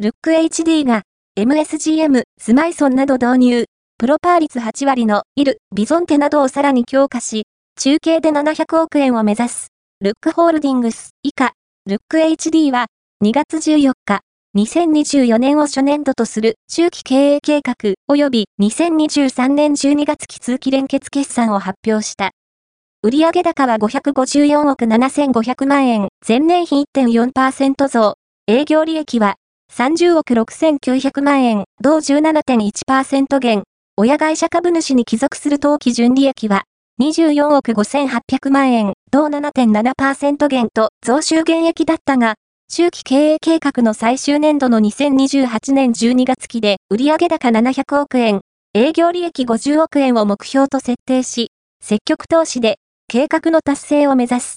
ルック HD が MSGM、スマイソンなど導入、プロパー率8割のイル、ビゾンテなどをさらに強化し、中継で700億円を目指す、ルックホールディングス以下、ルック HD は2月14日、2024年を初年度とする中期経営計画及び2023年12月期通期連結決算を発表した。売上高は554億7500万円、前年比1.4%増。営業利益は30億6900万円、同17.1%減。親会社株主に帰属する当期純利益は24億5800万円、同7.7%減と増収減益だったが、中期経営計画の最終年度の2028年12月期で売上高700億円、営業利益50億円を目標と設定し、積極投資で計画の達成を目指す。